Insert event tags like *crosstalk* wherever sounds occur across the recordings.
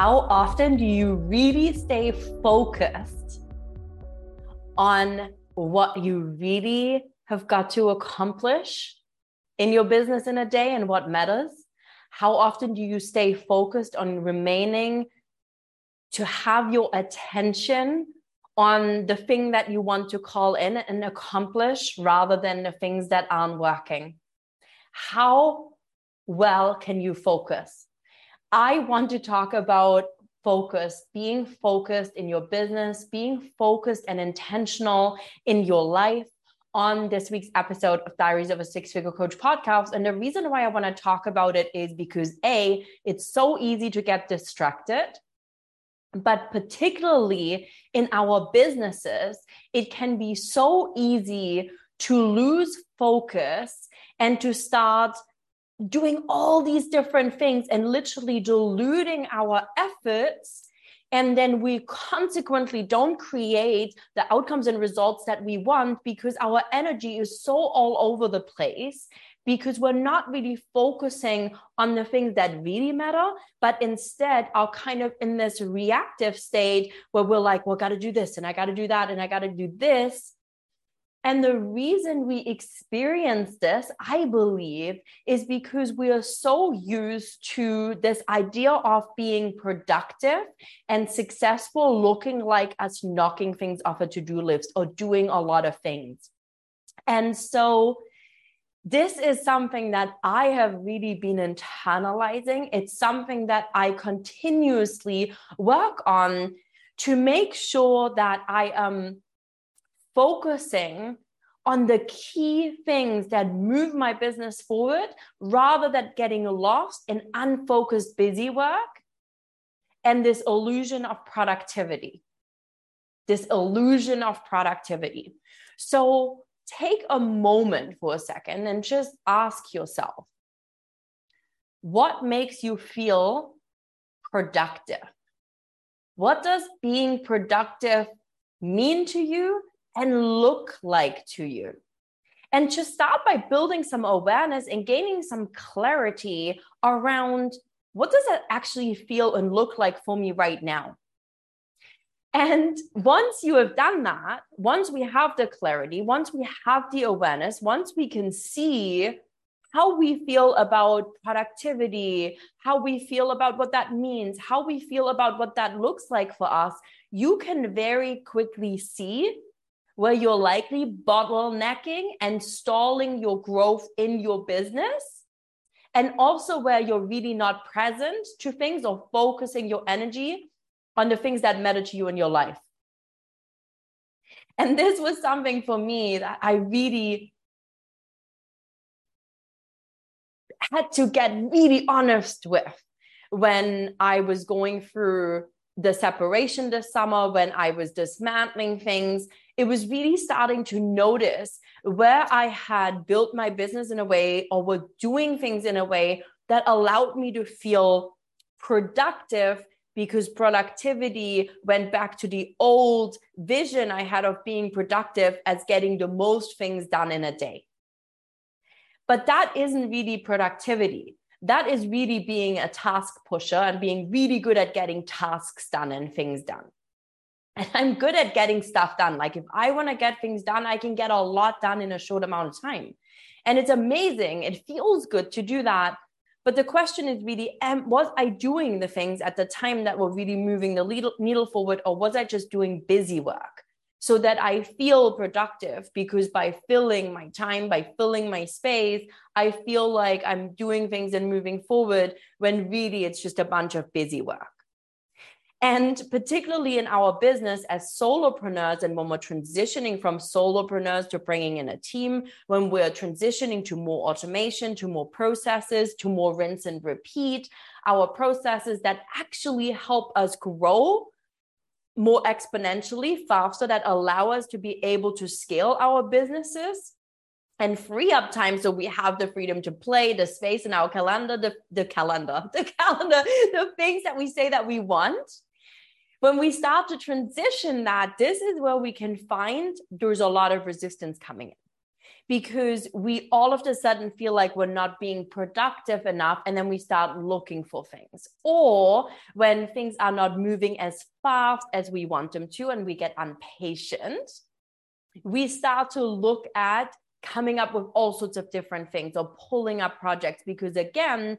How often do you really stay focused on what you really have got to accomplish in your business in a day and what matters? How often do you stay focused on remaining to have your attention on the thing that you want to call in and accomplish rather than the things that aren't working? How well can you focus? I want to talk about focus, being focused in your business, being focused and intentional in your life on this week's episode of Diaries of a Six Figure Coach podcast. And the reason why I want to talk about it is because A, it's so easy to get distracted. But particularly in our businesses, it can be so easy to lose focus and to start doing all these different things and literally diluting our efforts and then we consequently don't create the outcomes and results that we want because our energy is so all over the place because we're not really focusing on the things that really matter, but instead are kind of in this reactive state where we're like, well, got to do this and I got to do that and I got to do this. And the reason we experience this, I believe, is because we are so used to this idea of being productive and successful looking like us knocking things off a to do list or doing a lot of things. And so, this is something that I have really been internalizing. It's something that I continuously work on to make sure that I am focusing on the key things that move my business forward rather than getting lost in unfocused busy work and this illusion of productivity. This illusion of productivity. So take a moment for a second and just ask yourself what makes you feel productive? What does being productive mean to you and look like to you? And to start by building some awareness and gaining some clarity around what does it actually feel and look like for me right now? And once you have done that, once we have the clarity, once we have the awareness, once we can see how we feel about productivity, how we feel about what that means, how we feel about what that looks like for us, you can very quickly see where you're likely bottlenecking and stalling your growth in your business. And also where you're really not present to things or focusing your energy on the things that matter to you in your life. And this was something for me that I really had to get really honest with when I was going through the separation this summer, when I was dismantling things it was really starting to notice where I had built my business in a way or were doing things in a way that allowed me to feel productive because productivity went back to the old vision I had of being productive as getting the most things done in a day. But that isn't really productivity. That is really being a task pusher and being really good at getting tasks done and things done. And I'm good at getting stuff done. Like if I want to get things done, I can get a lot done in a short amount of time. And it's amazing. It feels good to do that. But the question is really, am, was I doing the things at the time that were really moving the needle, needle forward, or was I just doing busy work? so that I feel productive because by filling my time, by filling my space, I feel like I'm doing things and moving forward when really it's just a bunch of busy work. And particularly in our business as solopreneurs, and when we're transitioning from solopreneurs to bringing in a team, when we're transitioning to more automation, to more processes, to more rinse and repeat, our processes that actually help us grow more exponentially faster, that allow us to be able to scale our businesses and free up time so we have the freedom to play the space in our calendar the, the calendar *laughs* the calendar the things that we say that we want when we start to transition that, this is where we can find there's a lot of resistance coming in. Because we all of a sudden feel like we're not being productive enough and then we start looking for things. Or when things are not moving as fast as we want them to and we get impatient we start to look at coming up with all sorts of different things or pulling up projects. Because again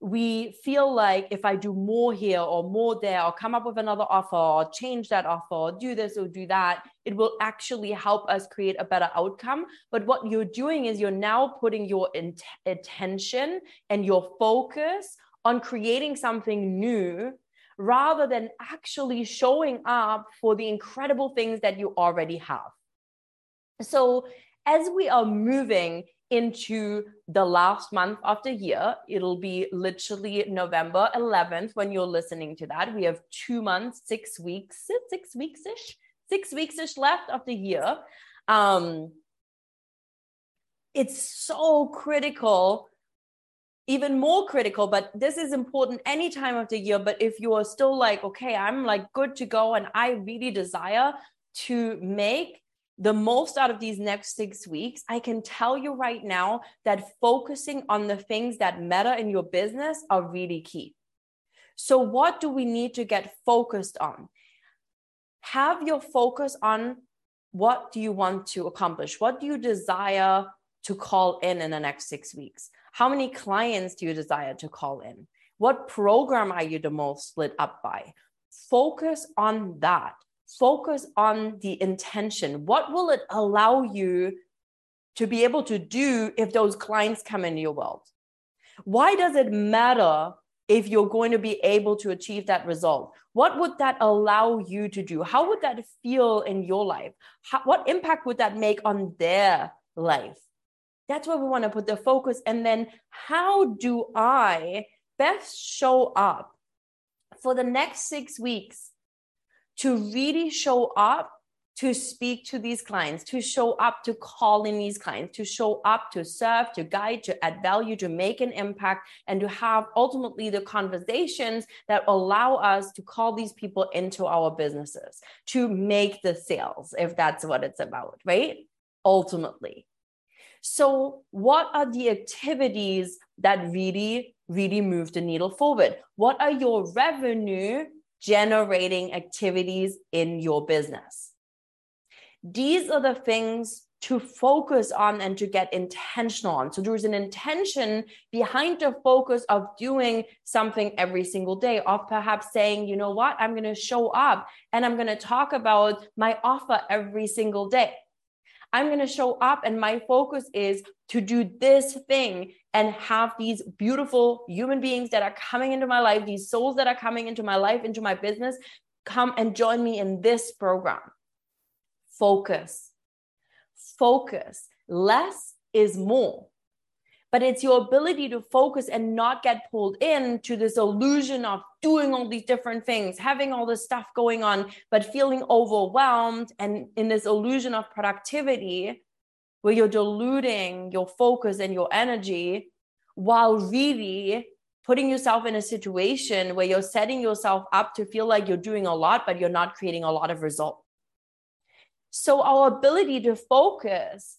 we feel like if I do more here or more there, or come up with another offer, or change that offer, or do this or do that, it will actually help us create a better outcome. But what you're doing is you're now putting your attention and your focus on creating something new rather than actually showing up for the incredible things that you already have. So, as we are moving into the last month of the year. It'll be literally November 11th when you're listening to that. We have two months, six weeks, six weeks ish, six weeks ish left of the year. Um, it's so critical even more critical but this is important any time of the year but if you are still like okay i'm like good to go and i really desire to make the most out of these next six weeks, I can tell you right now that focusing on the things that matter in your business are really key. So, what do we need to get focused on? Have your focus on what do you want to accomplish? What do you desire to call in in the next six weeks? How many clients do you desire to call in? What program are you the most split up by? Focus on that focus on the intention. What will it allow you to be able to do if those clients come into your world? Why does it matter if you're going to be able to achieve that result? What would that allow you to do? How would that feel in your life? How, what impact would that make on their life? That's where we want to put the focus. And then, how do I best show up for the next six weeks to really show up to speak to these clients, to show up to call in these clients, to show up to serve, to guide, to add value, to make an impact, and to have ultimately the conversations that allow us to call these people into our businesses, to make the sales, if that's what it's about, right? Ultimately. So, what are the activities that really, really move the needle forward? What are your revenue generating activities in your business. These are the things to focus on and to get intentional on. So there's an intention behind the focus of doing something every single day, of perhaps saying, you know what, I'm going to show up and I'm going to talk about my offer every single day. I'm going to show up and my focus is to do this thing and have these beautiful human beings that are coming into my life, these souls that are coming into my life, into my business, come and join me in this program. Focus. Focus. Less is more but it's your ability to focus and not get pulled in to this illusion of doing all these different things, having all this stuff going on, but feeling overwhelmed and in this illusion of productivity where you're diluting your focus and your energy while really putting yourself in a situation where you're setting yourself up to feel like you're doing a lot, but you're not creating a lot of result. So, our ability to focus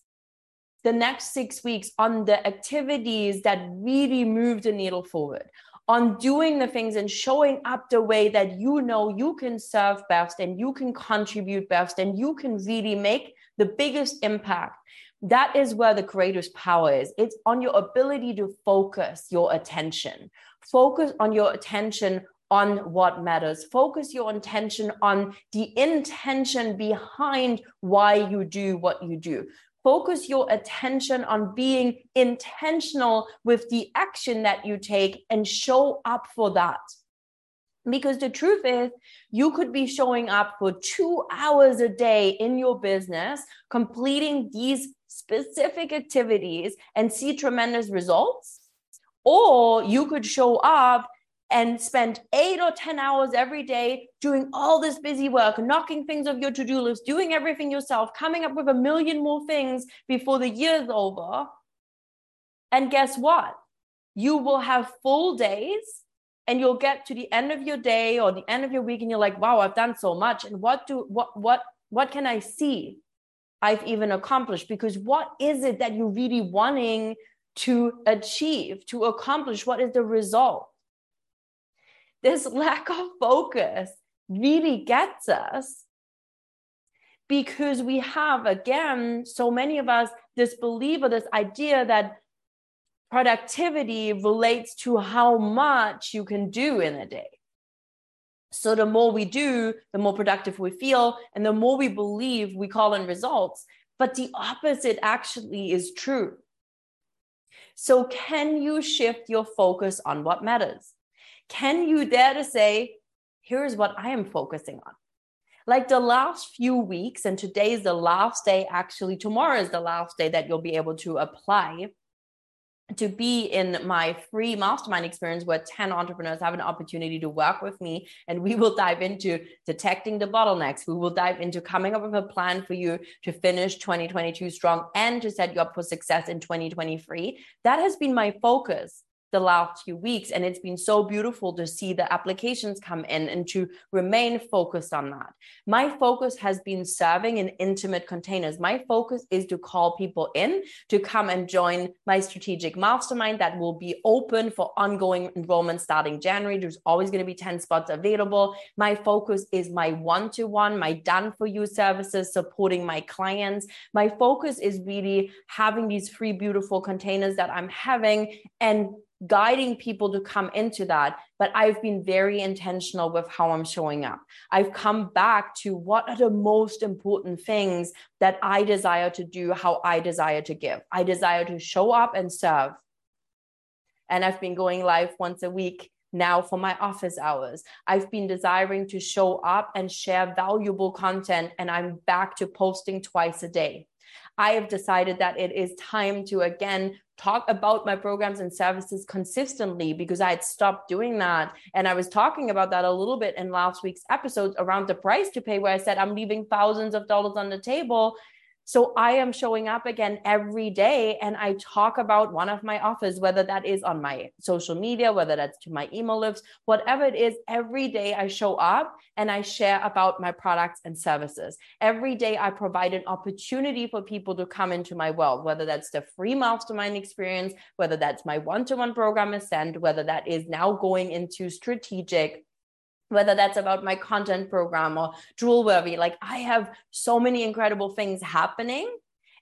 the next six weeks on the activities that really move the needle forward, on doing the things and showing up the way that you know you can serve best and you can contribute best and you can really make the biggest impact. That is where the greatest power is. It's on your ability to focus your attention. Focus on your attention on what matters. Focus your intention on the intention behind why you do what you do. Focus your attention on being intentional with the action that you take and show up for that. Because the truth is, you could be showing up for two hours a day in your business, completing these specific activities and see tremendous results. Or you could show up and spend eight or 10 hours every day doing all this busy work, knocking things off your to do list, doing everything yourself, coming up with a million more things before the year's over. And guess what? You will have full days and you'll get to the end of your day or the end of your week and you're like, wow, I've done so much. And what do, what, what, what can I see I've even accomplished? Because what is it that you're really wanting to achieve, to accomplish? What is the result? this *laughs* lack of focus really gets us because we have, again, so many of us, this belief or this idea that productivity relates to how much you can do in a day. So the more we do, the more productive we feel, and the more we believe we call in results. But the opposite actually is true. So, can you shift your focus on what matters? Can you dare to say, here's what I am focusing on? Like the last few weeks, and today is the last day, actually, tomorrow is the last day that you'll be able to apply to be in my free mastermind experience where 10 entrepreneurs have an opportunity to work with me and we will dive into detecting the bottlenecks. We will dive into coming up with a plan for you to finish 2022 strong and to set you up for success in 2023 that has been my focus the last few weeks. And it's been so beautiful to see the applications come in and to remain focused on that. My focus has been serving in intimate containers. My focus is to call people in to come and join my strategic mastermind that will be open for ongoing enrollment starting January. There's always going to be 10 spots available. My focus is my one to one, my done for you services, supporting my clients. My focus is really having these free, beautiful containers that I'm having and guiding people to come into that but i've been very intentional with how i'm showing up i've come back to what are the most important things that i desire to do how i desire to give i desire to show up and serve and i've been going live once a week now for my office hours. I've been desiring to show up and share valuable content, and I'm back to posting twice a day. I have decided that it is time to again talk about my programs and services consistently because I had stopped doing that. And I was talking about that a little bit in last week's episodes around the price to pay, where I said I'm leaving thousands of dollars on the table so I am showing up again every day and I talk about one of my offers, whether that is on my social media, whether that's to my email lists, whatever it is, every day I show up and I share about my products and services. Every day I provide an opportunity for people to come into my world, whether that's the free mastermind experience, whether that's my one to one program Ascend, whether that is now going into strategic whether that's about my content program or Jewelworthy. Like I have so many incredible things happening.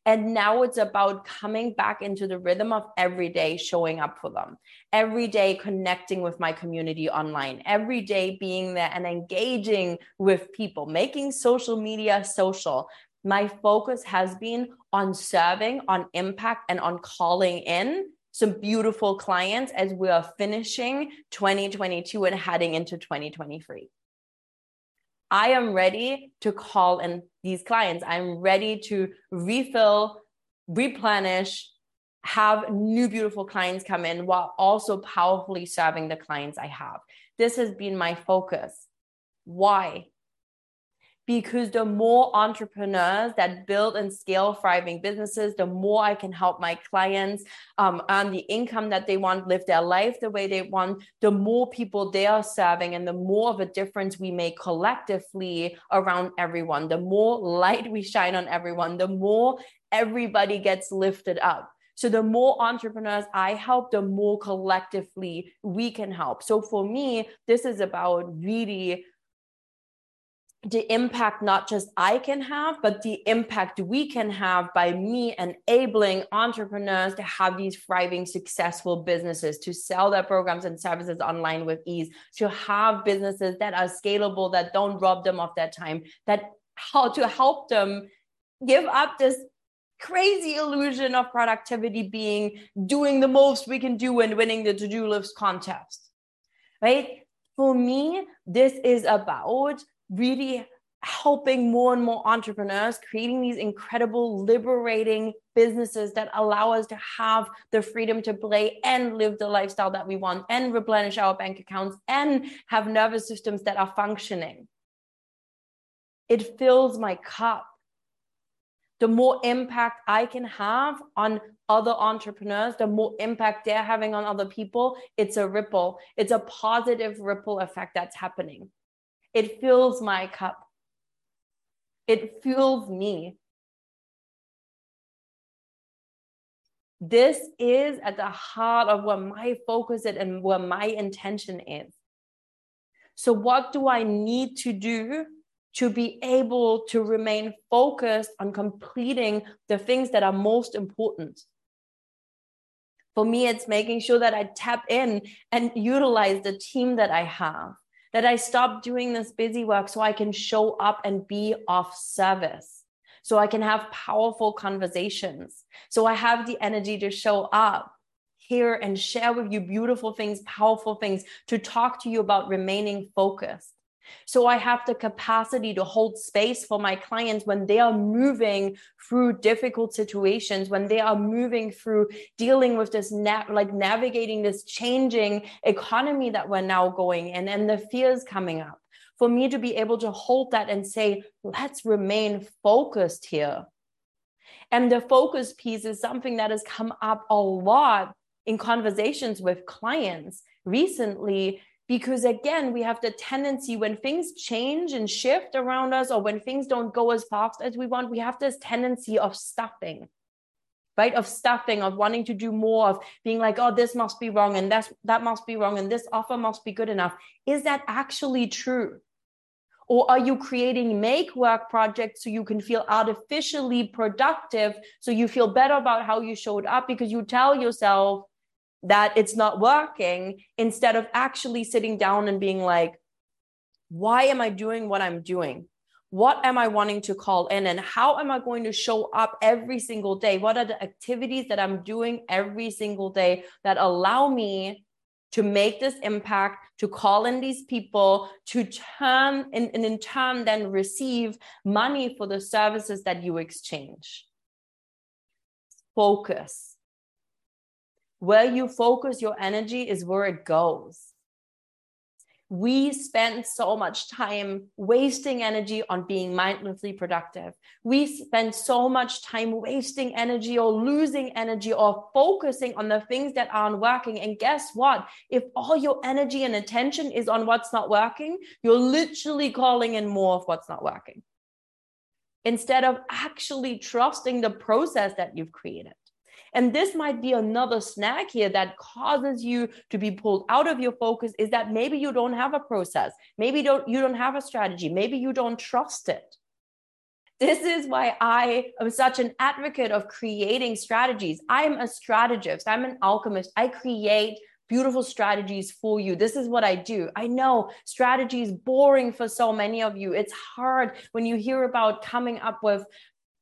And now it's about coming back into the rhythm of every day showing up for them, every day connecting with my community online, every day being there and engaging with people, making social media social. My focus has been on serving, on impact, and on calling in some beautiful clients as we are finishing 2022 and heading into 2023. I am ready to call in these clients. I'm ready to refill, replenish, have new beautiful clients come in while also powerfully serving the clients I have. This has been my focus. Why? Because the more entrepreneurs that build and scale thriving businesses, the more I can help my clients um, earn the income that they want, live their life the way they want, the more people they are serving, and the more of a difference we make collectively around everyone, the more light we shine on everyone, the more everybody gets lifted up. So the more entrepreneurs I help, the more collectively we can help. So for me, this is about really the impact not just I can have, but the impact we can have by me enabling entrepreneurs to have these thriving, successful businesses, to sell their programs and services online with ease, to have businesses that are scalable, that don't rob them of their time, that how to help them give up this crazy illusion of productivity being doing the most we can do and winning the to-do list contest. Right? For me, this is about really helping more and more entrepreneurs creating these incredible liberating businesses that allow us to have the freedom to play and live the lifestyle that we want and replenish our bank accounts and have nervous systems that are functioning. It fills my cup. The more impact i can have on other entrepreneurs the more impact they're having on other people it's a ripple. It's a positive ripple effect that's happening it fills my cup. It fuels me. This is at the heart of where my focus is and where my intention is. So, what do I need to do to be able to remain focused on completing the things that are most important? For me, it's making sure that I tap in and utilize the team that I have that I stop doing this busy work so I can show up and be of service. So I can have powerful conversations. So I have the energy to show up here and share with you beautiful things, powerful things, to talk to you about remaining focused. So I have the capacity to hold space for my clients when they are moving through difficult situations, when they are moving through dealing with this, na- like navigating this changing economy that we're now going in and the fears coming up. For me to be able to hold that and say, let's remain focused here. And the focus piece is something that has come up a lot in conversations with clients recently because again we have the tendency when things change and shift around us or when things don't go as fast as we want we have this tendency of stuffing right? Of stuffing of wanting to do more of being like oh this must be wrong and that's that must be wrong and this offer must be good enough. Is that actually true? Or are you creating make work projects so you can feel artificially productive so you feel better about how you showed up because you tell yourself that it's not working instead of actually sitting down and being like, why am I doing what I'm doing? What am I wanting to call in? And how am I going to show up every single day? What are the activities that I'm doing every single day that allow me to make this impact, to call in these people, to turn and, and in turn then receive money for the services that you exchange? Focus where you focus your energy is where it goes. We spend so much time wasting energy on being mindlessly productive. We spend so much time wasting energy or losing energy or focusing on the things that aren't working. And guess what? If all your energy and attention is on what's not working, you're literally calling in more of what's not working instead of actually trusting the process that you've created. And this might be another snag here that causes you to be pulled out of your focus is that maybe you don't have a process. Maybe don't, you don't have a strategy. Maybe you don't trust it. This is why I am such an advocate of creating strategies. I'm a strategist, I'm an alchemist. I create beautiful strategies for you. This is what I do. I know strategy is boring for so many of you. It's hard when you hear about coming up with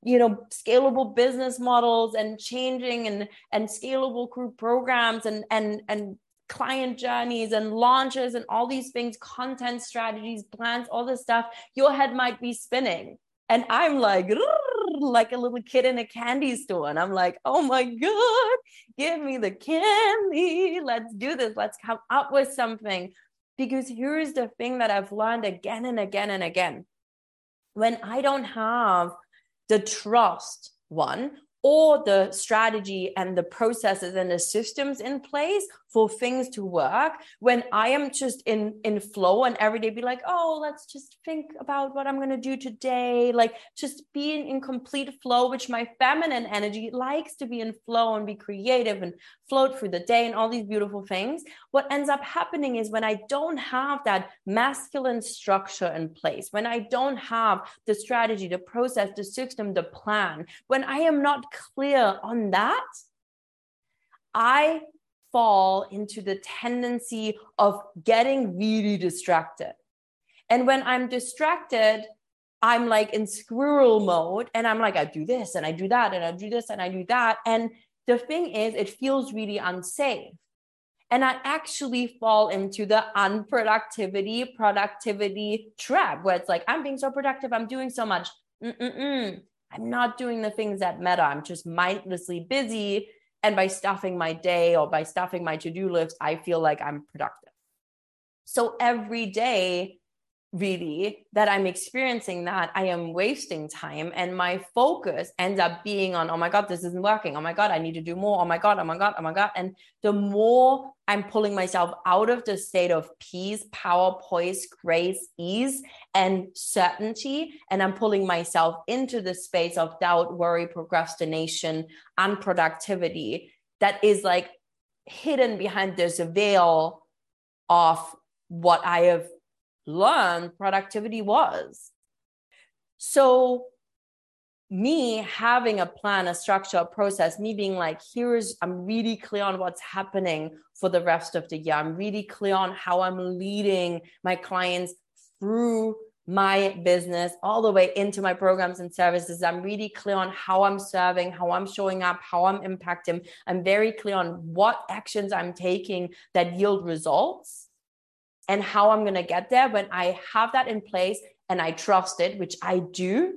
you know scalable business models and changing and and scalable group programs and and and client journeys and launches and all these things content strategies plans all this stuff your head might be spinning. And i'm like like a little kid in a candy store. And i'm like oh my god give me the candy. Let's do this. Let's come up with something. Because here's the thing that i've learned again and again and again. When i don't have the trust one or the strategy and the processes and the systems in place for things to work. When i am just in in flow and every day be like oh let's just think about what i'm going to do today. Like just being in complete flow which my feminine energy likes to be in flow and be creative and float through the day and all these beautiful things. What ends up happening is when i don't have that masculine structure in place when i don't have the strategy the process the system the plan when i am not clear on that I fall into the tendency of getting really distracted. And when I'm distracted, I'm like in squirrel mode and I'm like, I do this and I do that and I do this and I do that. And the thing is, it feels really unsafe. And I actually fall into the unproductivity, productivity trap where it's like, I'm being so productive, I'm doing so much. Mm-mm-mm. I'm not doing the things that matter. I'm just mindlessly busy and by stuffing my day or by stuffing my to do list, I feel like I'm productive. So every day, really, that I'm experiencing that, I am wasting time. And my focus ends up being on, oh my God, this isn't working. Oh my God, I need to do more. Oh my God, oh my God, oh my God. And the more I'm pulling myself out of the state of peace, power, poise, grace, ease, and certainty. And I'm pulling myself into the space of doubt, worry, procrastination, unproductivity that is like hidden behind this veil of what I have learned productivity was. So me having a plan, a structure, a process, me being like, here's, I'm really clear on what's happening for the rest of the year. I'm really clear on how I'm leading my clients through my business all the way into my programs and services. I'm really clear on how I'm serving, how I'm showing up, how I'm impacting. I'm very clear on what actions I'm taking that yield results and how I'm going to get there. When I have that in place and I trust it, which I do,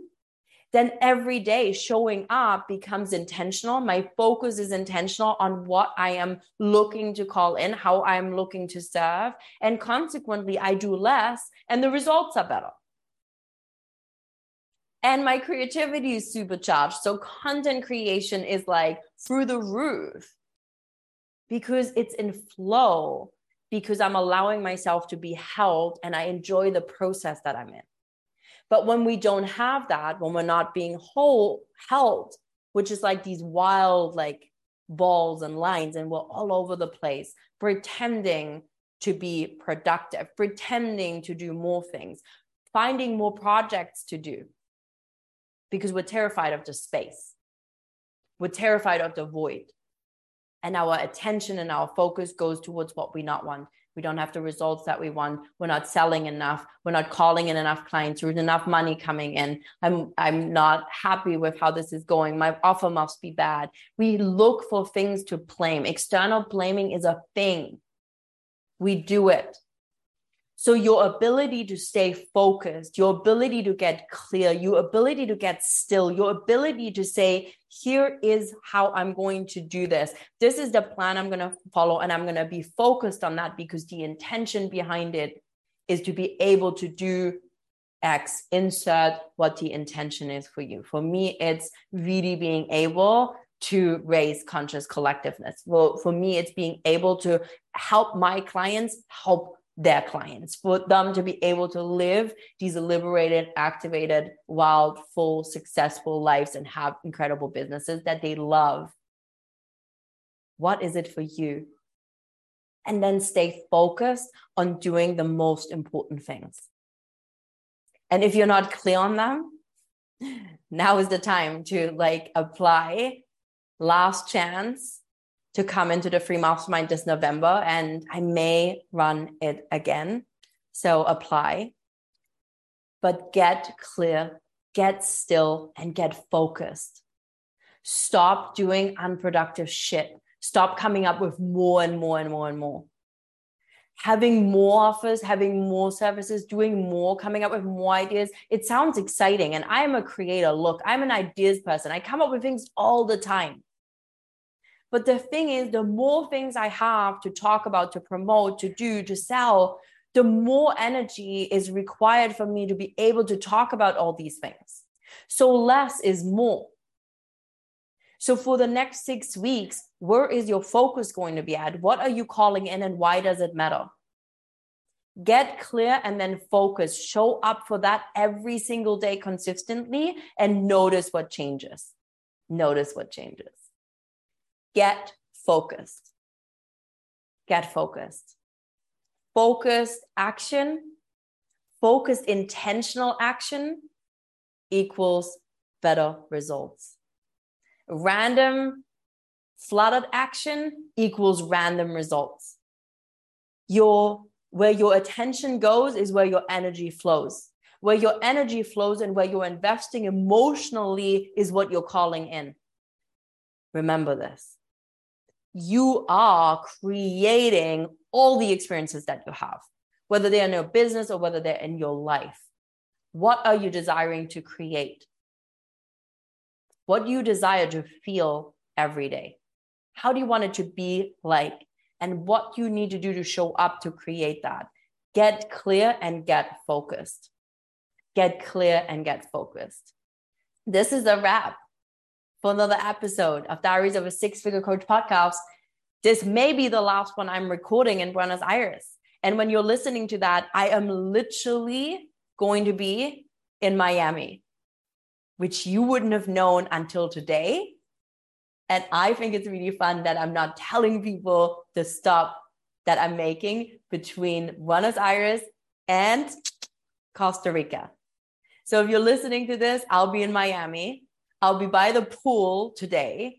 then every day showing up becomes intentional. My focus is intentional on what I am looking to call in, how I'm looking to serve. And consequently, I do less and the results are better. And my creativity is supercharged. So content creation is like through the roof because it's in flow, because I'm allowing myself to be held and I enjoy the process that I'm in. But when we don't have that, when we're not being whole held, which is like these wild like balls and lines, and we're all over the place, pretending to be productive, pretending to do more things, finding more projects to do because we're terrified of the space. We're terrified of the void. And our attention and our focus goes towards what we not want. We don't have the results that we want. We're not selling enough. We're not calling in enough clients. There's enough money coming in. I'm i'm not happy with how this is going. My offer must be bad. We look for things to blame. External blaming is a thing. We do it so, your ability to stay focused, your ability to get clear, your ability to get still, your ability to say, here is how I'm going to do this. This is the plan I'm going to follow, and I'm going to be focused on that because the intention behind it is to be able to do X, insert what the intention is for you. For me, it's really being able to raise conscious collectiveness. Well, for me, it's being able to help my clients help their clients, for them to be able to live these liberated, activated, wild, full, successful lives and have incredible businesses that they love. What is it for you? And then stay focused on doing the most important things. And if you're not clear on them, *laughs* now is the time to like apply last chance to come into the free mastermind this November, and I may run it again. So apply, but get clear, get still, and get focused. Stop doing unproductive shit. Stop coming up with more and more and more and more. Having more offers, having more services, doing more, coming up with more ideas. It sounds exciting. And I'm a creator. Look, I'm an ideas person. I come up with things all the time. But the thing is, the more things I have to talk about, to promote, to do, to sell, the more energy is required for me to be able to talk about all these things. So less is more. So for the next six weeks, where is your focus going to be at? What are you calling in and why does it matter? Get clear and then focus. Show up for that every single day consistently and notice what changes. Notice what changes. Get focused. Get focused. Focused action, focused intentional action equals better results. Random flooded action equals random results. Your where your attention goes is where your energy flows. Where your energy flows and where you're investing emotionally is what you're calling in. Remember this. You are creating all the experiences that you have, whether they're in your business or whether they're in your life. What are you desiring to create? What do you desire to feel every day? How do you want it to be like? And what you need to do to show up to create that? Get clear and get focused. Get clear and get focused. This is a wrap for another episode of Diaries of a Six Figure Coach podcast. This may be the last one I'm recording in Buenos Aires. And when you're listening to that, I am literally going to be in Miami which you wouldn't have known until today. And I think it's really fun that I'm not telling people the stop that I'm making between Buenos Aires and Costa Rica. So if you're listening to this, I'll be in Miami. I'll be by the pool today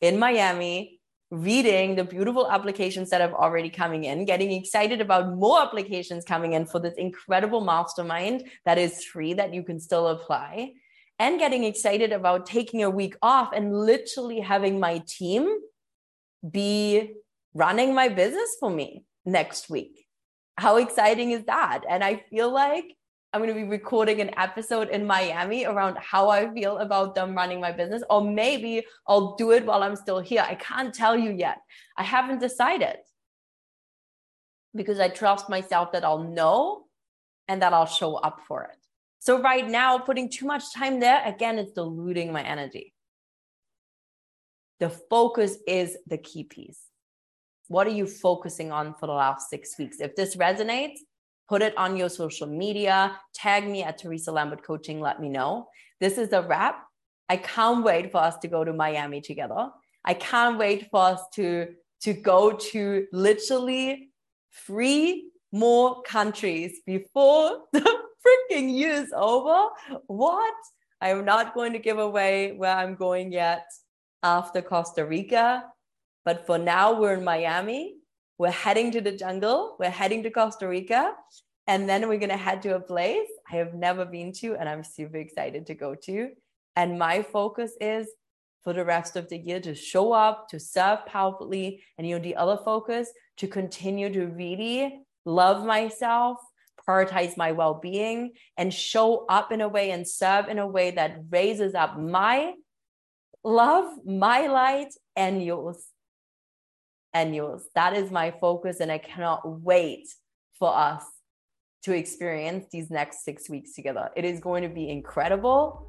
in Miami, reading the beautiful applications that have already coming in, getting excited about more applications coming in for this incredible mastermind that is free that you can still apply and getting excited about taking a week off and literally having my team be running my business for me next week. How exciting is that? And I feel like I'm going to be recording an episode in Miami around how I feel about them running my business. Or maybe I'll do it while I'm still here. I can't tell you yet. I haven't decided because I trust myself that I'll know and that I'll show up for it. So right now, putting too much time there, again, it's diluting my energy. The focus is the key piece. What are you focusing on for the last six weeks? If this resonates, put it on your social media, tag me at Theresa Lambert Coaching, let me know. This is a wrap. I can't wait for us to go to Miami together. I can't wait for us to, to go to literally three more countries before *laughs* the freaking year's over. What? I am not going to give away where I'm going yet after Costa Rica. But for now, we're in Miami. We're heading to the jungle. We're heading to Costa Rica. And then we're going to head to a place I have never been to and I'm super excited to go to. And my focus is for the rest of the year to show up, to serve powerfully. And you know, the other focus to continue to really love myself, prioritize my well being, and show up in a way and serve in a way that raises up my love, my light, and yours. Yours. That is my focus. And I cannot wait for us to experience these next six weeks together. It is going to be incredible.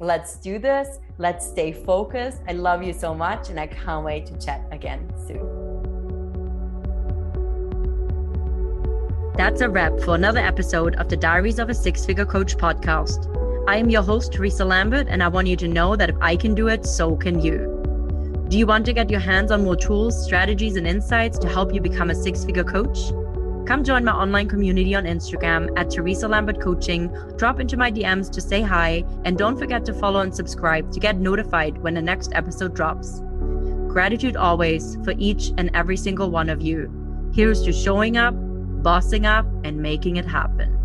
Let's do this. Let's stay focused. I love you so much, and I can't wait to chat again soon. That's a wrap for another episode of the Diaries of a Six Figure Coach podcast. I am your host, Theresa Lambert, and I want you to know that if I can do it, so can you. Do you want to get your hands on more tools, strategies, and insights to help you become a six figure coach? Come join my online community on Instagram at Theresa Lambert Coaching, drop into my DMs to say hi, and don't forget to follow and subscribe to get notified when the next episode drops. Gratitude always for each and every single one of you. Here's to showing up bossing up and making it happen.